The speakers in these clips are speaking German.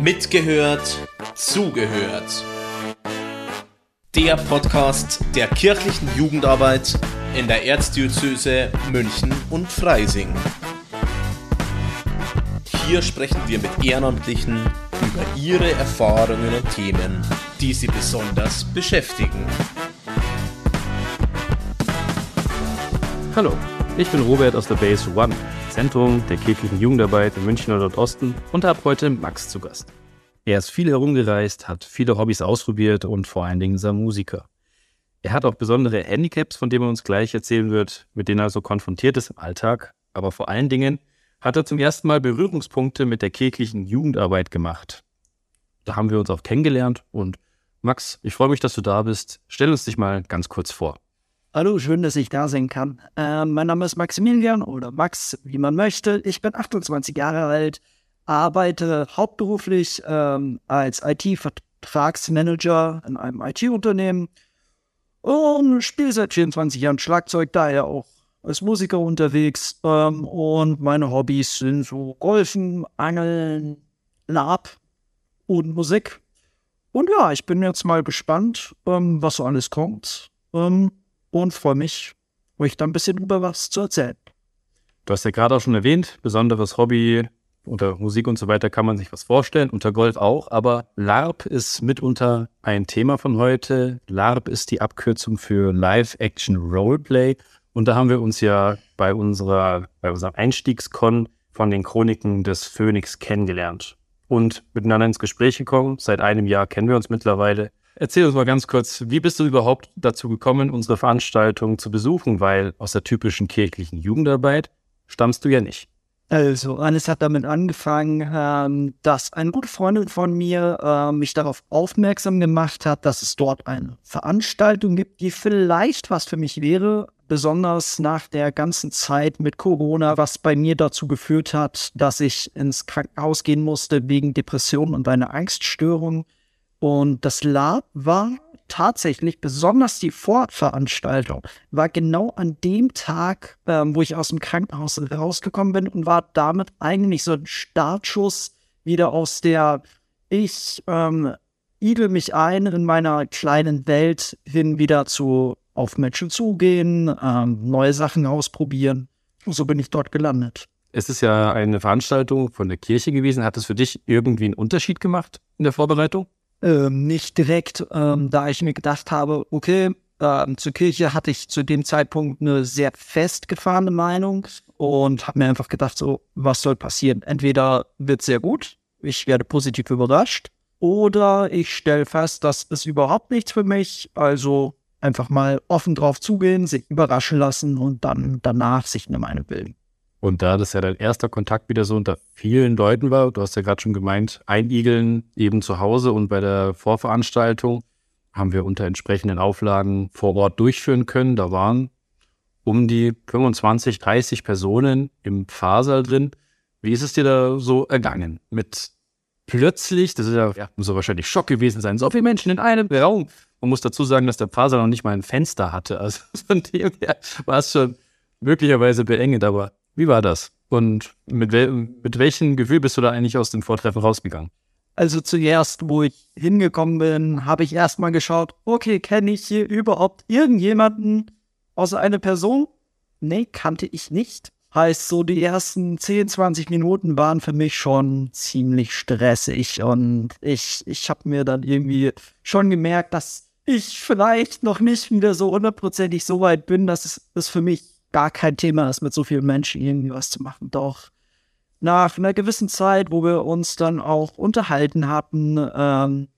Mitgehört, zugehört. Der Podcast der kirchlichen Jugendarbeit in der Erzdiözese München und Freising. Hier sprechen wir mit Ehrenamtlichen über ihre Erfahrungen und Themen, die sie besonders beschäftigen. Hallo, ich bin Robert aus der Base One, Zentrum der kirchlichen Jugendarbeit im Münchner Nordosten und habe heute Max zu Gast. Er ist viel herumgereist, hat viele Hobbys ausprobiert und vor allen Dingen ist er Musiker. Er hat auch besondere Handicaps, von denen er uns gleich erzählen wird, mit denen er so konfrontiert ist im Alltag. Aber vor allen Dingen hat er zum ersten Mal Berührungspunkte mit der kirchlichen Jugendarbeit gemacht. Da haben wir uns auch kennengelernt und Max, ich freue mich, dass du da bist. Stell uns dich mal ganz kurz vor. Hallo, schön, dass ich da sein kann. Äh, mein Name ist Maximilian oder Max, wie man möchte. Ich bin 28 Jahre alt, arbeite hauptberuflich ähm, als IT-Vertragsmanager in einem IT-Unternehmen und spiele seit 24 Jahren Schlagzeug, daher auch als Musiker unterwegs. Ähm, und meine Hobbys sind so Golfen, Angeln, Lab und Musik. Und ja, ich bin jetzt mal gespannt, ähm, was so alles kommt. Ähm, und freue mich, euch da ein bisschen über was zu erzählen. Du hast ja gerade auch schon erwähnt, besonderes Hobby unter Musik und so weiter kann man sich was vorstellen, unter Golf auch, aber LARP ist mitunter ein Thema von heute. LARP ist die Abkürzung für Live Action Roleplay und da haben wir uns ja bei unserer bei unserem Einstiegskon von den Chroniken des Phönix kennengelernt und miteinander ins Gespräch gekommen. Seit einem Jahr kennen wir uns mittlerweile Erzähl uns mal ganz kurz, wie bist du überhaupt dazu gekommen, unsere Veranstaltung zu besuchen? Weil aus der typischen kirchlichen Jugendarbeit stammst du ja nicht. Also, alles hat damit angefangen, ähm, dass eine gute Freundin von mir äh, mich darauf aufmerksam gemacht hat, dass es dort eine Veranstaltung gibt, die vielleicht was für mich wäre, besonders nach der ganzen Zeit mit Corona, was bei mir dazu geführt hat, dass ich ins Krankenhaus gehen musste wegen Depression und einer Angststörung. Und das Lab war tatsächlich, besonders die Vorveranstaltung, war genau an dem Tag, ähm, wo ich aus dem Krankenhaus rausgekommen bin und war damit eigentlich so ein Startschuss wieder aus der ich ähm, igel mich ein in meiner kleinen Welt hin wieder zu auf Menschen zugehen, ähm, neue Sachen ausprobieren. Und so bin ich dort gelandet. Es ist ja eine Veranstaltung von der Kirche gewesen. Hat es für dich irgendwie einen Unterschied gemacht in der Vorbereitung? Ähm, nicht direkt, ähm, da ich mir gedacht habe, okay, ähm, zur Kirche hatte ich zu dem Zeitpunkt eine sehr festgefahrene Meinung und habe mir einfach gedacht, so, was soll passieren? Entweder wird sehr gut, ich werde positiv überrascht, oder ich stelle fest, das ist überhaupt nichts für mich, also einfach mal offen drauf zugehen, sich überraschen lassen und dann danach sich eine Meinung bilden. Und da das ja dein erster Kontakt wieder so unter vielen Leuten war, du hast ja gerade schon gemeint, einigeln eben zu Hause und bei der Vorveranstaltung haben wir unter entsprechenden Auflagen vor Ort durchführen können. Da waren um die 25, 30 Personen im Pfarrsaal drin. Wie ist es dir da so ergangen? Mit plötzlich, das ist ja, ja muss ja wahrscheinlich Schock gewesen sein, so viele Menschen in einem Raum. Man muss dazu sagen, dass der Pfarrsaal noch nicht mal ein Fenster hatte. Also von dem her war es schon möglicherweise beengend, aber wie war das? Und mit, wel mit welchem Gefühl bist du da eigentlich aus dem Vortreffen rausgegangen? Also zuerst, wo ich hingekommen bin, habe ich erstmal geschaut, okay, kenne ich hier überhaupt irgendjemanden außer eine Person? Nee, kannte ich nicht. Heißt, so die ersten 10, 20 Minuten waren für mich schon ziemlich stressig und ich, ich habe mir dann irgendwie schon gemerkt, dass ich vielleicht noch nicht wieder so hundertprozentig so weit bin, dass es das für mich gar kein Thema ist, mit so vielen Menschen irgendwie was zu machen. Doch nach einer gewissen Zeit, wo wir uns dann auch unterhalten hatten, ähm,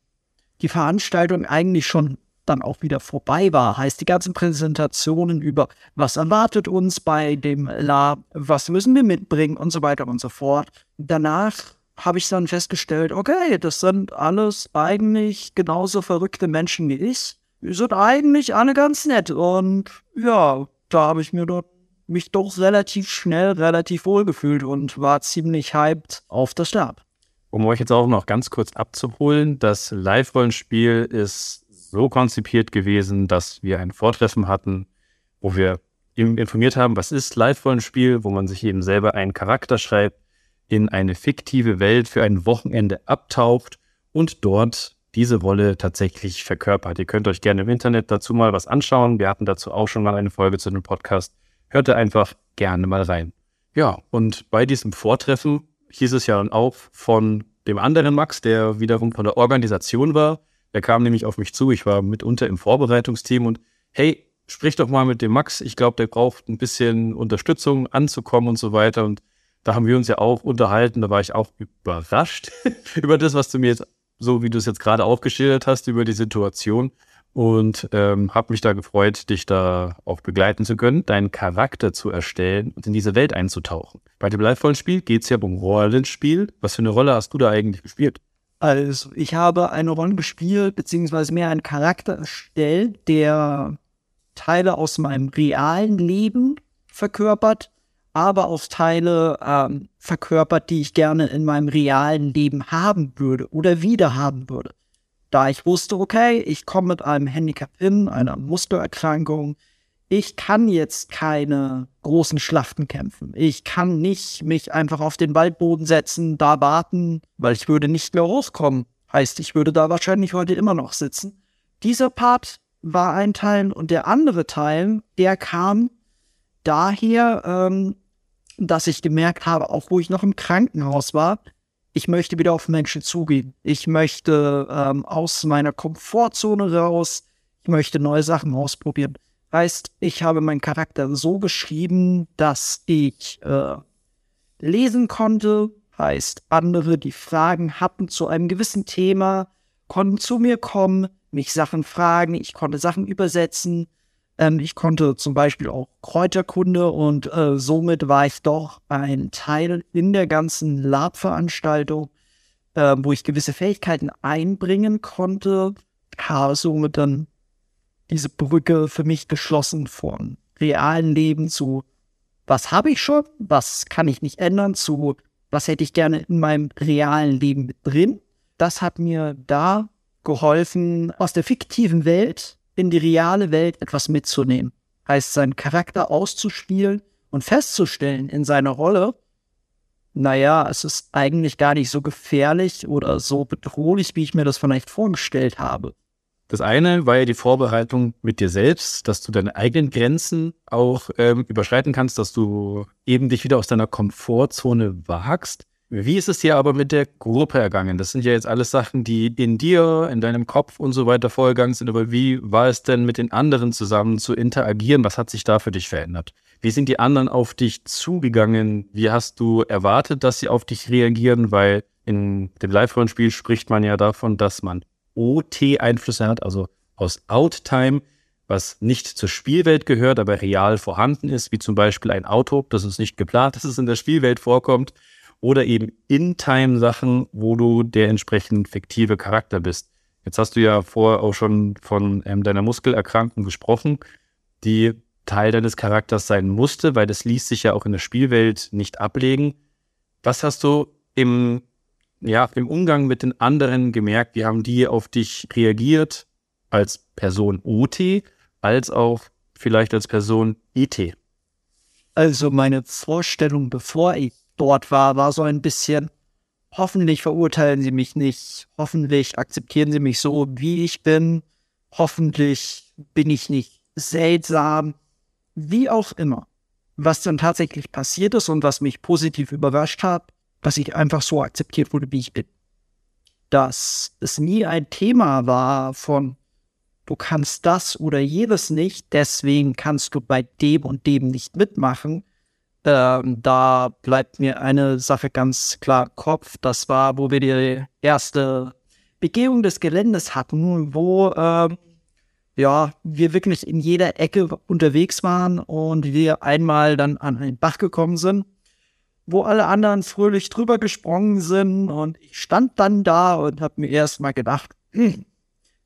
die Veranstaltung eigentlich schon dann auch wieder vorbei war. Heißt, die ganzen Präsentationen über, was erwartet uns bei dem Lab, was müssen wir mitbringen und so weiter und so fort. Danach habe ich dann festgestellt, okay, das sind alles eigentlich genauso verrückte Menschen wie ich. Die sind eigentlich alle ganz nett und ja, da habe ich mir dort mich doch relativ schnell, relativ wohl gefühlt und war ziemlich hyped auf das Stab. Um euch jetzt auch noch ganz kurz abzuholen, das Live-Rollenspiel ist so konzipiert gewesen, dass wir ein Vortreffen hatten, wo wir informiert haben, was ist Live-Rollenspiel, wo man sich eben selber einen Charakter schreibt, in eine fiktive Welt für ein Wochenende abtaucht und dort diese Rolle tatsächlich verkörpert. Ihr könnt euch gerne im Internet dazu mal was anschauen. Wir hatten dazu auch schon mal eine Folge zu dem Podcast. Hört da einfach gerne mal rein. Ja, und bei diesem Vortreffen hieß es ja dann auch von dem anderen Max, der wiederum von der Organisation war. Der kam nämlich auf mich zu. Ich war mitunter im Vorbereitungsteam und hey, sprich doch mal mit dem Max. Ich glaube, der braucht ein bisschen Unterstützung anzukommen und so weiter. Und da haben wir uns ja auch unterhalten. Da war ich auch überrascht über das, was du mir jetzt, so wie du es jetzt gerade aufgeschildert hast, über die Situation. Und ähm, habe mich da gefreut, dich da auch begleiten zu können, deinen Charakter zu erstellen und in diese Welt einzutauchen. Bei dem leidvollen Spiel geht es ja um Rollenspiel. Was für eine Rolle hast du da eigentlich gespielt? Also, ich habe eine Rolle gespielt, beziehungsweise mehr einen Charakter erstellt, der Teile aus meinem realen Leben verkörpert, aber auch Teile ähm, verkörpert, die ich gerne in meinem realen Leben haben würde oder wieder haben würde. Da ich wusste, okay, ich komme mit einem Handicap hin, einer Muskelerkrankung, ich kann jetzt keine großen Schlachten kämpfen. Ich kann nicht mich einfach auf den Waldboden setzen, da warten, weil ich würde nicht mehr rauskommen. Heißt, ich würde da wahrscheinlich heute immer noch sitzen. Dieser Part war ein Teil und der andere Teil, der kam daher, ähm, dass ich gemerkt habe, auch wo ich noch im Krankenhaus war, ich möchte wieder auf Menschen zugehen. Ich möchte ähm, aus meiner Komfortzone raus. Ich möchte neue Sachen ausprobieren. Heißt, ich habe meinen Charakter so geschrieben, dass ich äh, lesen konnte. Heißt, andere, die Fragen hatten zu einem gewissen Thema, konnten zu mir kommen, mich Sachen fragen, ich konnte Sachen übersetzen. Ähm, ich konnte zum Beispiel auch Kräuterkunde und äh, somit war ich doch ein Teil in der ganzen Lab-Veranstaltung, äh, wo ich gewisse Fähigkeiten einbringen konnte. Habe somit dann diese Brücke für mich geschlossen von realen Leben zu was habe ich schon, was kann ich nicht ändern, zu was hätte ich gerne in meinem realen Leben mit drin. Das hat mir da geholfen, aus der fiktiven Welt in die reale Welt etwas mitzunehmen. Heißt, seinen Charakter auszuspielen und festzustellen in seiner Rolle, naja, es ist eigentlich gar nicht so gefährlich oder so bedrohlich, wie ich mir das vielleicht vorgestellt habe. Das eine war ja die Vorbereitung mit dir selbst, dass du deine eigenen Grenzen auch ähm, überschreiten kannst, dass du eben dich wieder aus deiner Komfortzone wagst. Wie ist es dir aber mit der Gruppe ergangen? Das sind ja jetzt alles Sachen, die in dir, in deinem Kopf und so weiter vorgegangen sind. Aber wie war es denn mit den anderen zusammen zu interagieren? Was hat sich da für dich verändert? Wie sind die anderen auf dich zugegangen? Wie hast du erwartet, dass sie auf dich reagieren? Weil in dem Live-Rollenspiel spricht man ja davon, dass man OT-Einflüsse hat, also aus Outtime, was nicht zur Spielwelt gehört, aber real vorhanden ist, wie zum Beispiel ein Auto. Das ist nicht geplant, dass es in der Spielwelt vorkommt oder eben In-Time-Sachen, wo du der entsprechend fiktive Charakter bist. Jetzt hast du ja vorher auch schon von ähm, deiner Muskelerkrankung gesprochen, die Teil deines Charakters sein musste, weil das ließ sich ja auch in der Spielwelt nicht ablegen. Was hast du im, ja, im Umgang mit den anderen gemerkt? Wie haben die auf dich reagiert als Person OT, als auch vielleicht als Person IT? Also meine Vorstellung, bevor ich dort war, war so ein bisschen, hoffentlich verurteilen sie mich nicht, hoffentlich akzeptieren sie mich so, wie ich bin, hoffentlich bin ich nicht seltsam, wie auch immer. Was dann tatsächlich passiert ist und was mich positiv überrascht hat, dass ich einfach so akzeptiert wurde, wie ich bin. Dass es nie ein Thema war von, du kannst das oder jedes nicht, deswegen kannst du bei dem und dem nicht mitmachen, ähm, da bleibt mir eine Sache ganz klar im Kopf. Das war, wo wir die erste Begehung des Geländes hatten, wo ähm, ja, wir wirklich in jeder Ecke unterwegs waren und wir einmal dann an einen Bach gekommen sind, wo alle anderen fröhlich drüber gesprungen sind und ich stand dann da und habe mir erst mal gedacht, hm,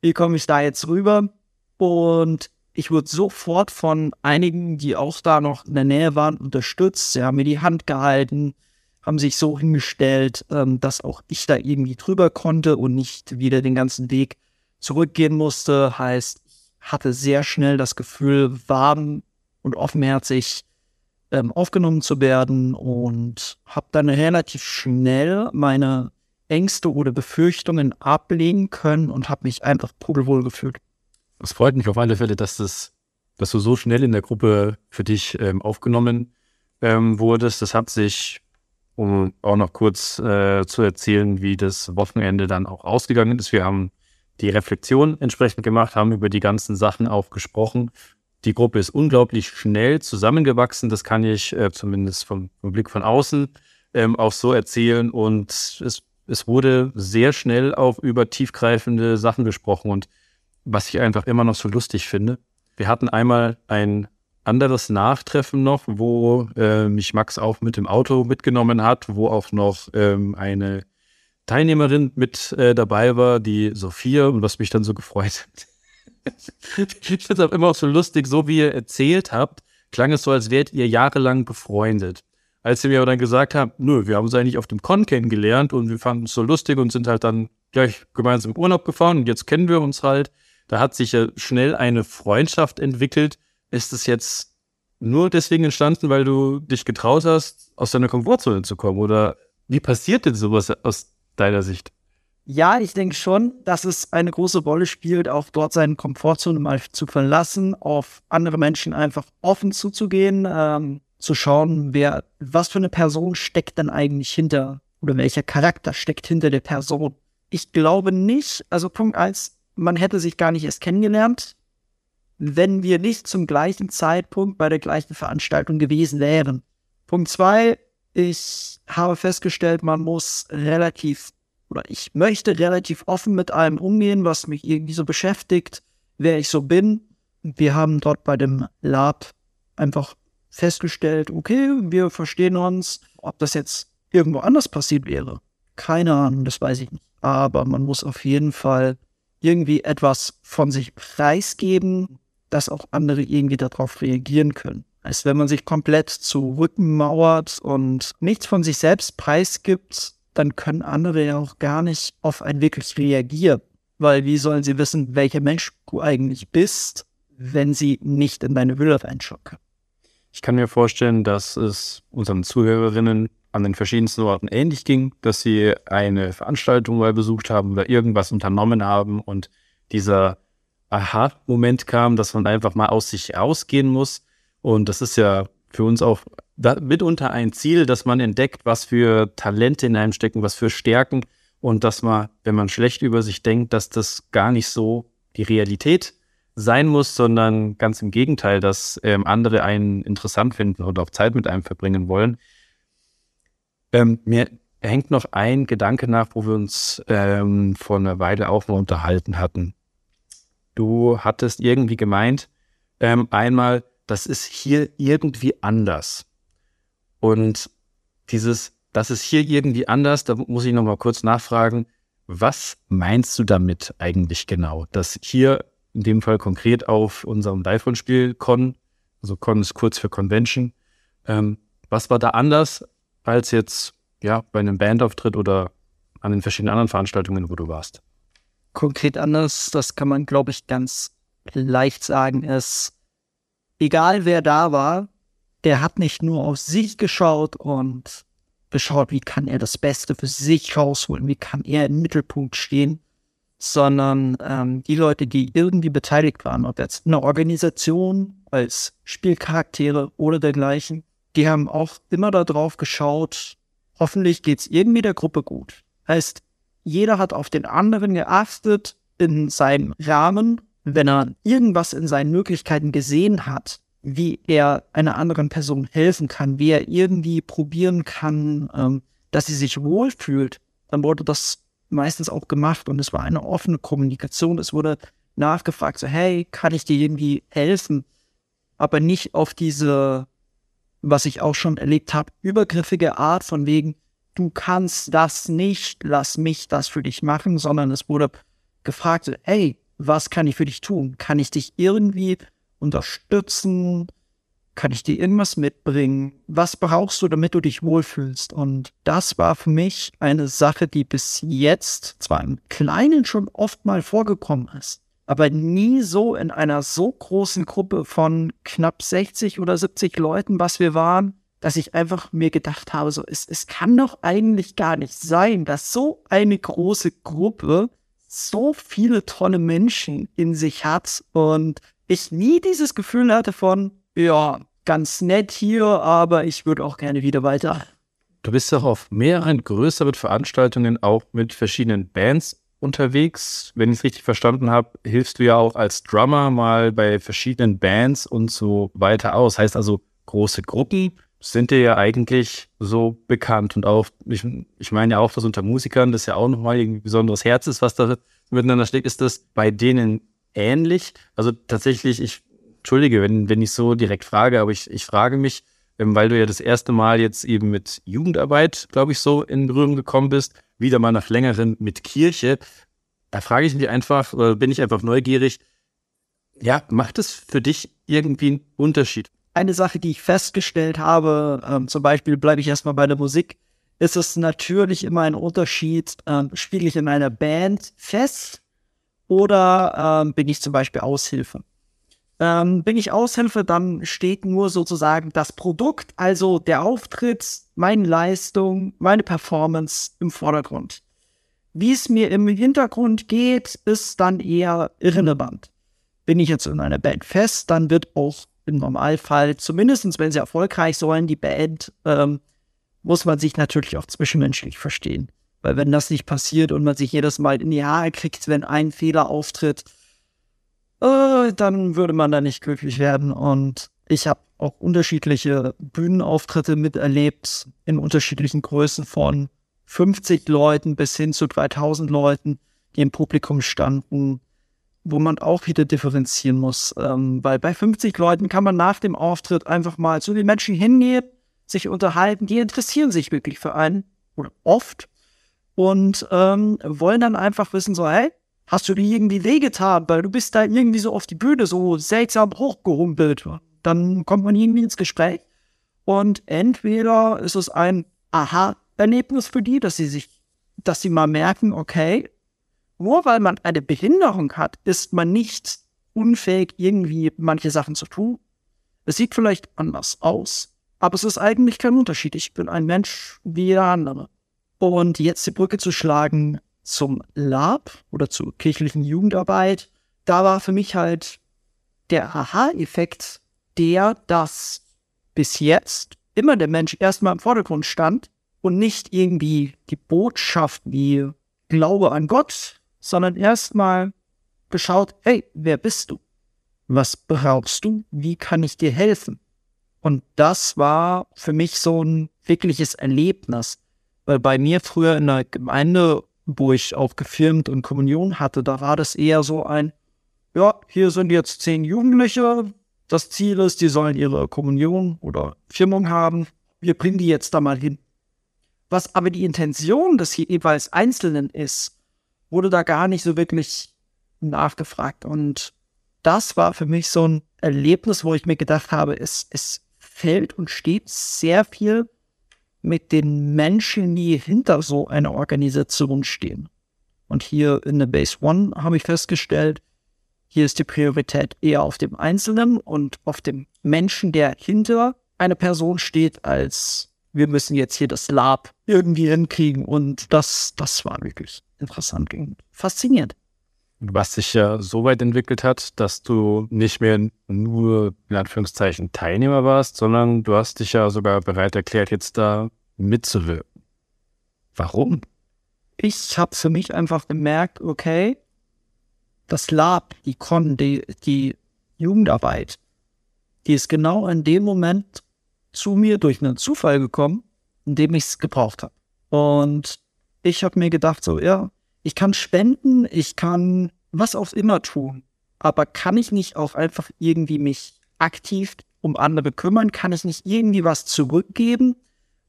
wie komme ich da jetzt rüber? Und ich wurde sofort von einigen, die auch da noch in der Nähe waren, unterstützt. Sie haben mir die Hand gehalten, haben sich so hingestellt, ähm, dass auch ich da irgendwie drüber konnte und nicht wieder den ganzen Weg zurückgehen musste. Heißt, ich hatte sehr schnell das Gefühl, warm und offenherzig ähm, aufgenommen zu werden und habe dann relativ schnell meine Ängste oder Befürchtungen ablegen können und habe mich einfach pudelwohl gefühlt. Es freut mich auf alle Fälle, dass das, dass du so schnell in der Gruppe für dich ähm, aufgenommen ähm, wurdest. Das hat sich, um auch noch kurz äh, zu erzählen, wie das Wochenende dann auch ausgegangen ist. Wir haben die Reflexion entsprechend gemacht, haben über die ganzen Sachen auch gesprochen. Die Gruppe ist unglaublich schnell zusammengewachsen. Das kann ich äh, zumindest vom, vom, Blick von außen ähm, auch so erzählen. Und es, es wurde sehr schnell auch über tiefgreifende Sachen gesprochen. Und was ich einfach immer noch so lustig finde, wir hatten einmal ein anderes Nachtreffen noch, wo äh, mich Max auch mit dem Auto mitgenommen hat, wo auch noch ähm, eine Teilnehmerin mit äh, dabei war, die Sophia, und was mich dann so gefreut hat. ich finde es auch immer auch so lustig, so wie ihr erzählt habt, klang es so, als wärt ihr jahrelang befreundet. Als ihr mir aber dann gesagt habt, nö, wir haben uns eigentlich auf dem Con kennengelernt und wir fanden es so lustig und sind halt dann gleich gemeinsam im Urlaub gefahren und jetzt kennen wir uns halt. Da hat sich ja schnell eine Freundschaft entwickelt. Ist es jetzt nur deswegen entstanden, weil du dich getraut hast, aus deiner Komfortzone zu kommen? Oder wie passiert denn sowas aus deiner Sicht? Ja, ich denke schon, dass es eine große Rolle spielt, auch dort seine Komfortzone mal zu verlassen, auf andere Menschen einfach offen zuzugehen, ähm, zu schauen, wer, was für eine Person steckt denn eigentlich hinter oder welcher Charakter steckt hinter der Person. Ich glaube nicht, also Punkt eins, man hätte sich gar nicht erst kennengelernt, wenn wir nicht zum gleichen Zeitpunkt bei der gleichen Veranstaltung gewesen wären. Punkt zwei, ich habe festgestellt, man muss relativ oder ich möchte relativ offen mit allem umgehen, was mich irgendwie so beschäftigt, wer ich so bin. Wir haben dort bei dem Lab einfach festgestellt, okay, wir verstehen uns. Ob das jetzt irgendwo anders passiert wäre, keine Ahnung, das weiß ich nicht. Aber man muss auf jeden Fall irgendwie etwas von sich preisgeben, dass auch andere irgendwie darauf reagieren können als wenn man sich komplett zurückmauert und nichts von sich selbst preisgibt, dann können andere ja auch gar nicht auf ein wirklich reagieren. Weil wie sollen sie wissen, welcher Mensch du eigentlich bist, wenn sie nicht in deine Wille reinschauen können? Ich kann mir vorstellen, dass es unseren Zuhörerinnen an den verschiedensten Orten ähnlich ging, dass sie eine Veranstaltung mal besucht haben oder irgendwas unternommen haben und dieser Aha-Moment kam, dass man einfach mal aus sich rausgehen muss und das ist ja für uns auch mitunter ein Ziel, dass man entdeckt, was für Talente in einem stecken, was für Stärken und dass man, wenn man schlecht über sich denkt, dass das gar nicht so die Realität sein muss, sondern ganz im Gegenteil, dass ähm, andere einen interessant finden und auch Zeit mit einem verbringen wollen. Ähm, mir hängt noch ein Gedanke nach, wo wir uns ähm, vor einer Weile auch mal unterhalten hatten. Du hattest irgendwie gemeint, ähm, einmal, das ist hier irgendwie anders. Und dieses, das ist hier irgendwie anders, da muss ich nochmal kurz nachfragen, was meinst du damit eigentlich genau? Dass hier in dem Fall konkret auf unserem Live-Spiel Con, also Con ist kurz für Convention, ähm, was war da anders als jetzt ja bei einem Bandauftritt oder an den verschiedenen anderen Veranstaltungen, wo du warst? Konkret anders, das kann man, glaube ich, ganz leicht sagen, ist egal wer da war, der hat nicht nur auf sich geschaut und geschaut, wie kann er das Beste für sich rausholen, wie kann er im Mittelpunkt stehen, sondern ähm, die Leute, die irgendwie beteiligt waren, ob jetzt eine Organisation als Spielcharaktere oder dergleichen, die haben auch immer darauf geschaut, hoffentlich geht's irgendwie der Gruppe gut. Heißt, jeder hat auf den anderen geachtet in seinem Rahmen wenn er irgendwas in seinen Möglichkeiten gesehen hat, wie er einer anderen Person helfen kann, wie er irgendwie probieren kann, ähm, dass sie sich wohlfühlt, dann wurde das meistens auch gemacht und es war eine offene Kommunikation. Es wurde nachgefragt, so, hey, kann ich dir irgendwie helfen? Aber nicht auf diese, was ich auch schon erlebt habe, übergriffige Art von wegen, du kannst das nicht, lass mich das für dich machen, sondern es wurde gefragt, hey, was kann ich für dich tun? Kann ich dich irgendwie unterstützen? Kann ich dir irgendwas mitbringen? Was brauchst du, damit du dich wohlfühlst? Und das war für mich eine Sache, die bis jetzt zwar im Kleinen schon oft mal vorgekommen ist, aber nie so in einer so großen Gruppe von knapp 60 oder 70 Leuten, was wir waren, dass ich einfach mir gedacht habe, so, es, es kann doch eigentlich gar nicht sein, dass so eine große Gruppe so viele tolle Menschen in sich hat und ich nie dieses Gefühl hatte von, ja, ganz nett hier, aber ich würde auch gerne wieder weiter. Du bist doch auf mehreren größeren Veranstaltungen auch mit verschiedenen Bands unterwegs. Wenn ich es richtig verstanden habe, hilfst du ja auch als Drummer mal bei verschiedenen Bands und so weiter aus. Heißt also, große Gruppen sind dir ja eigentlich so bekannt und auch, ich, ich meine ja auch, dass unter Musikern das ja auch nochmal ein besonderes Herz ist, was da miteinander steckt. Ist das bei denen ähnlich? Also tatsächlich, ich entschuldige, wenn, wenn ich so direkt frage, aber ich, ich frage mich, ähm, weil du ja das erste Mal jetzt eben mit Jugendarbeit, glaube ich, so in Berührung gekommen bist, wieder mal nach längerem mit Kirche. Da frage ich mich einfach, oder bin ich einfach neugierig, ja, macht es für dich irgendwie einen Unterschied? Eine Sache, die ich festgestellt habe, ähm, zum Beispiel bleibe ich erstmal bei der Musik, ist es natürlich immer ein Unterschied, ähm, spiele ich in einer Band fest oder ähm, bin ich zum Beispiel Aushilfe. Ähm, bin ich Aushilfe, dann steht nur sozusagen das Produkt, also der Auftritt, meine Leistung, meine Performance im Vordergrund. Wie es mir im Hintergrund geht, ist dann eher irrelevant. Bin ich jetzt in einer Band fest, dann wird auch im Normalfall, zumindest wenn sie erfolgreich sollen, die Band, ähm, muss man sich natürlich auch zwischenmenschlich verstehen. Weil wenn das nicht passiert und man sich jedes Mal in die Haare kriegt, wenn ein Fehler auftritt, äh, dann würde man da nicht glücklich werden. Und ich habe auch unterschiedliche Bühnenauftritte miterlebt in unterschiedlichen Größen von 50 Leuten bis hin zu 3000 Leuten, die im Publikum standen, wo man auch wieder differenzieren muss. Ähm, weil bei 50 Leuten kann man nach dem Auftritt einfach mal zu den Menschen hingehen, sich unterhalten, die interessieren sich wirklich für einen oder oft und ähm, wollen dann einfach wissen, so, hey, hast du dir irgendwie wehgetan, weil du bist da irgendwie so auf die Bühne so seltsam hochgehumpelt. Dann kommt man irgendwie ins Gespräch und entweder ist es ein Aha-Erlebnis für die, dass sie sich, dass sie mal merken, okay, nur weil man eine Behinderung hat, ist man nicht unfähig, irgendwie manche Sachen zu tun. Es sieht vielleicht anders aus, aber es ist eigentlich kein Unterschied. Ich bin ein Mensch wie jeder andere. Und jetzt die Brücke zu schlagen zum Lab oder zur kirchlichen Jugendarbeit, da war für mich halt der Aha-Effekt der, dass bis jetzt immer der Mensch erstmal im Vordergrund stand und nicht irgendwie die Botschaft wie Glaube an Gott, sondern erstmal geschaut, hey, wer bist du? Was brauchst du? Wie kann ich dir helfen? Und das war für mich so ein wirkliches Erlebnis. Weil bei mir früher in der Gemeinde wo ich auch gefilmt und Kommunion hatte, da war das eher so ein, ja, hier sind jetzt zehn Jugendliche, das Ziel ist, die sollen ihre Kommunion oder Firmung haben, wir bringen die jetzt da mal hin. Was aber die Intention des jeweils Einzelnen ist, wurde da gar nicht so wirklich nachgefragt. Und das war für mich so ein Erlebnis, wo ich mir gedacht habe, es, es fällt und steht sehr viel mit den Menschen, die hinter so einer Organisation stehen. Und hier in der Base One habe ich festgestellt, hier ist die Priorität eher auf dem Einzelnen und auf dem Menschen, der hinter einer Person steht, als wir müssen jetzt hier das Lab irgendwie hinkriegen. Und das, das war wirklich interessant und faszinierend. Was sich ja so weit entwickelt hat, dass du nicht mehr nur in Anführungszeichen Teilnehmer warst, sondern du hast dich ja sogar bereit erklärt, jetzt da mitzuwirken. Warum? Ich habe für mich einfach gemerkt, okay, das Lab, die Con, die, die Jugendarbeit, die ist genau in dem Moment zu mir durch einen Zufall gekommen, in dem ich es gebraucht habe. Und ich habe mir gedacht, so, ja, ich kann spenden, ich kann was auch immer tun, aber kann ich nicht auch einfach irgendwie mich aktiv um andere kümmern? Kann ich nicht irgendwie was zurückgeben,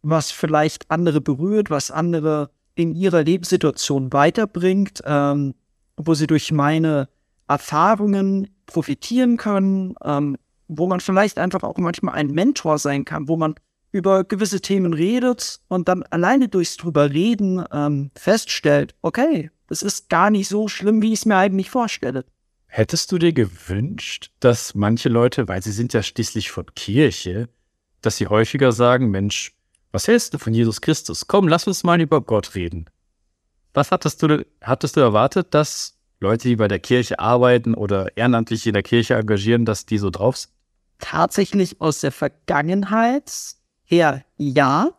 was vielleicht andere berührt, was andere in ihrer Lebenssituation weiterbringt, ähm, wo sie durch meine Erfahrungen profitieren können, ähm, wo man vielleicht einfach auch manchmal ein Mentor sein kann, wo man über gewisse Themen redet und dann alleine durchs drüber reden ähm, feststellt, okay, das ist gar nicht so schlimm, wie ich es mir eigentlich vorstelle. Hättest du dir gewünscht, dass manche Leute, weil sie sind ja schließlich von Kirche, dass sie häufiger sagen, Mensch, was hältst du von Jesus Christus? Komm, lass uns mal über Gott reden. Was hattest du, hattest du erwartet, dass Leute, die bei der Kirche arbeiten oder ehrenamtlich in der Kirche engagieren, dass die so drauf sind? Tatsächlich aus der Vergangenheit her ja.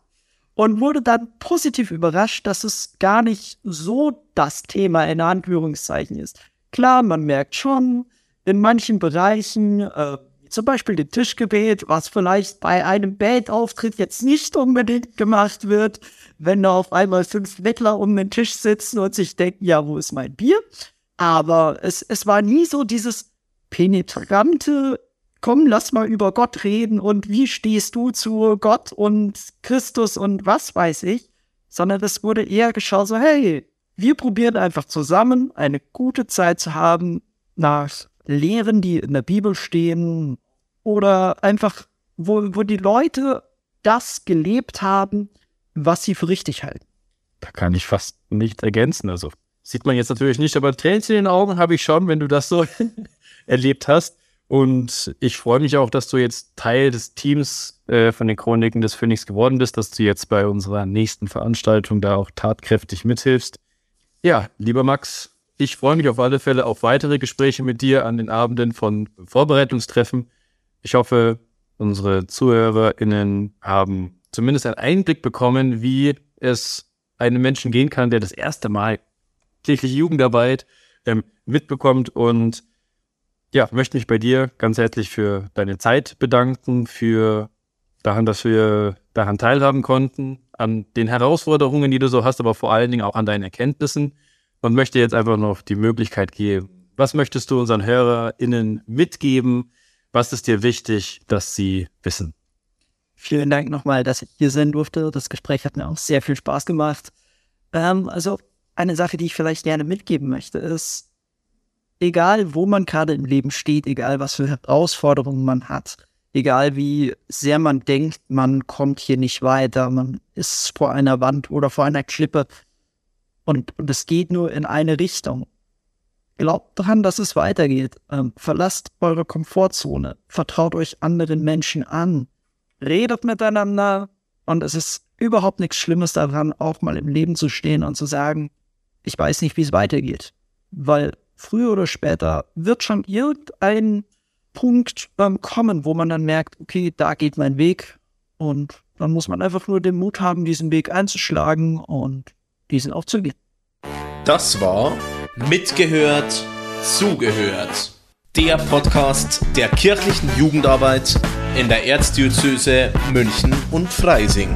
Und wurde dann positiv überrascht, dass es gar nicht so das Thema in Anführungszeichen ist. Klar, man merkt schon, in manchen Bereichen, äh, zum Beispiel dem Tischgebet, was vielleicht bei einem Bandauftritt jetzt nicht unbedingt gemacht wird, wenn da auf einmal fünf Mettler um den Tisch sitzen und sich denken, ja, wo ist mein Bier? Aber es, es war nie so dieses penetrante, komm, lass mal über Gott reden und wie stehst du zu Gott und Christus und was weiß ich, sondern es wurde eher geschaut so, hey, wir probieren einfach zusammen eine gute Zeit zu haben nach Lehren, die in der Bibel stehen oder einfach, wo, wo die Leute das gelebt haben, was sie für richtig halten. Da kann ich fast nicht ergänzen. Also sieht man jetzt natürlich nicht, aber Tränen in den Augen habe ich schon, wenn du das so erlebt hast. Und ich freue mich auch, dass du jetzt Teil des Teams äh, von den Chroniken des Phoenix geworden bist, dass du jetzt bei unserer nächsten Veranstaltung da auch tatkräftig mithilfst. Ja, lieber Max, ich freue mich auf alle Fälle auf weitere Gespräche mit dir an den Abenden von Vorbereitungstreffen. Ich hoffe, unsere ZuhörerInnen haben zumindest einen Einblick bekommen, wie es einem Menschen gehen kann, der das erste Mal kirchliche Jugendarbeit ähm, mitbekommt. Und ja, möchte mich bei dir ganz herzlich für deine Zeit bedanken, für daran, dass wir daran teilhaben konnten, an den Herausforderungen, die du so hast, aber vor allen Dingen auch an deinen Erkenntnissen und möchte jetzt einfach noch die Möglichkeit geben. Was möchtest du unseren HörerInnen mitgeben? Was ist dir wichtig, dass sie wissen? Vielen Dank nochmal, dass ich hier sein durfte. Das Gespräch hat mir auch sehr viel Spaß gemacht. Ähm, also eine Sache, die ich vielleicht gerne mitgeben möchte, ist, egal wo man gerade im Leben steht, egal was für Herausforderungen man hat, egal wie sehr man denkt, man kommt hier nicht weiter, man ist vor einer Wand oder vor einer Klippe und, und es geht nur in eine Richtung. Glaubt daran, dass es weitergeht. Ähm, verlasst eure Komfortzone. Vertraut euch anderen Menschen an. Redet miteinander. Und es ist überhaupt nichts Schlimmes daran, auch mal im Leben zu stehen und zu sagen, ich weiß nicht, wie es weitergeht. Weil früher oder später wird schon irgendein Punkt ähm, kommen, wo man dann merkt, okay, da geht mein Weg und dann muss man einfach nur den Mut haben, diesen Weg einzuschlagen und diesen auch zu gehen. Das war Mitgehört, Zugehört. Der Podcast der kirchlichen Jugendarbeit in der Erzdiözese München und Freising.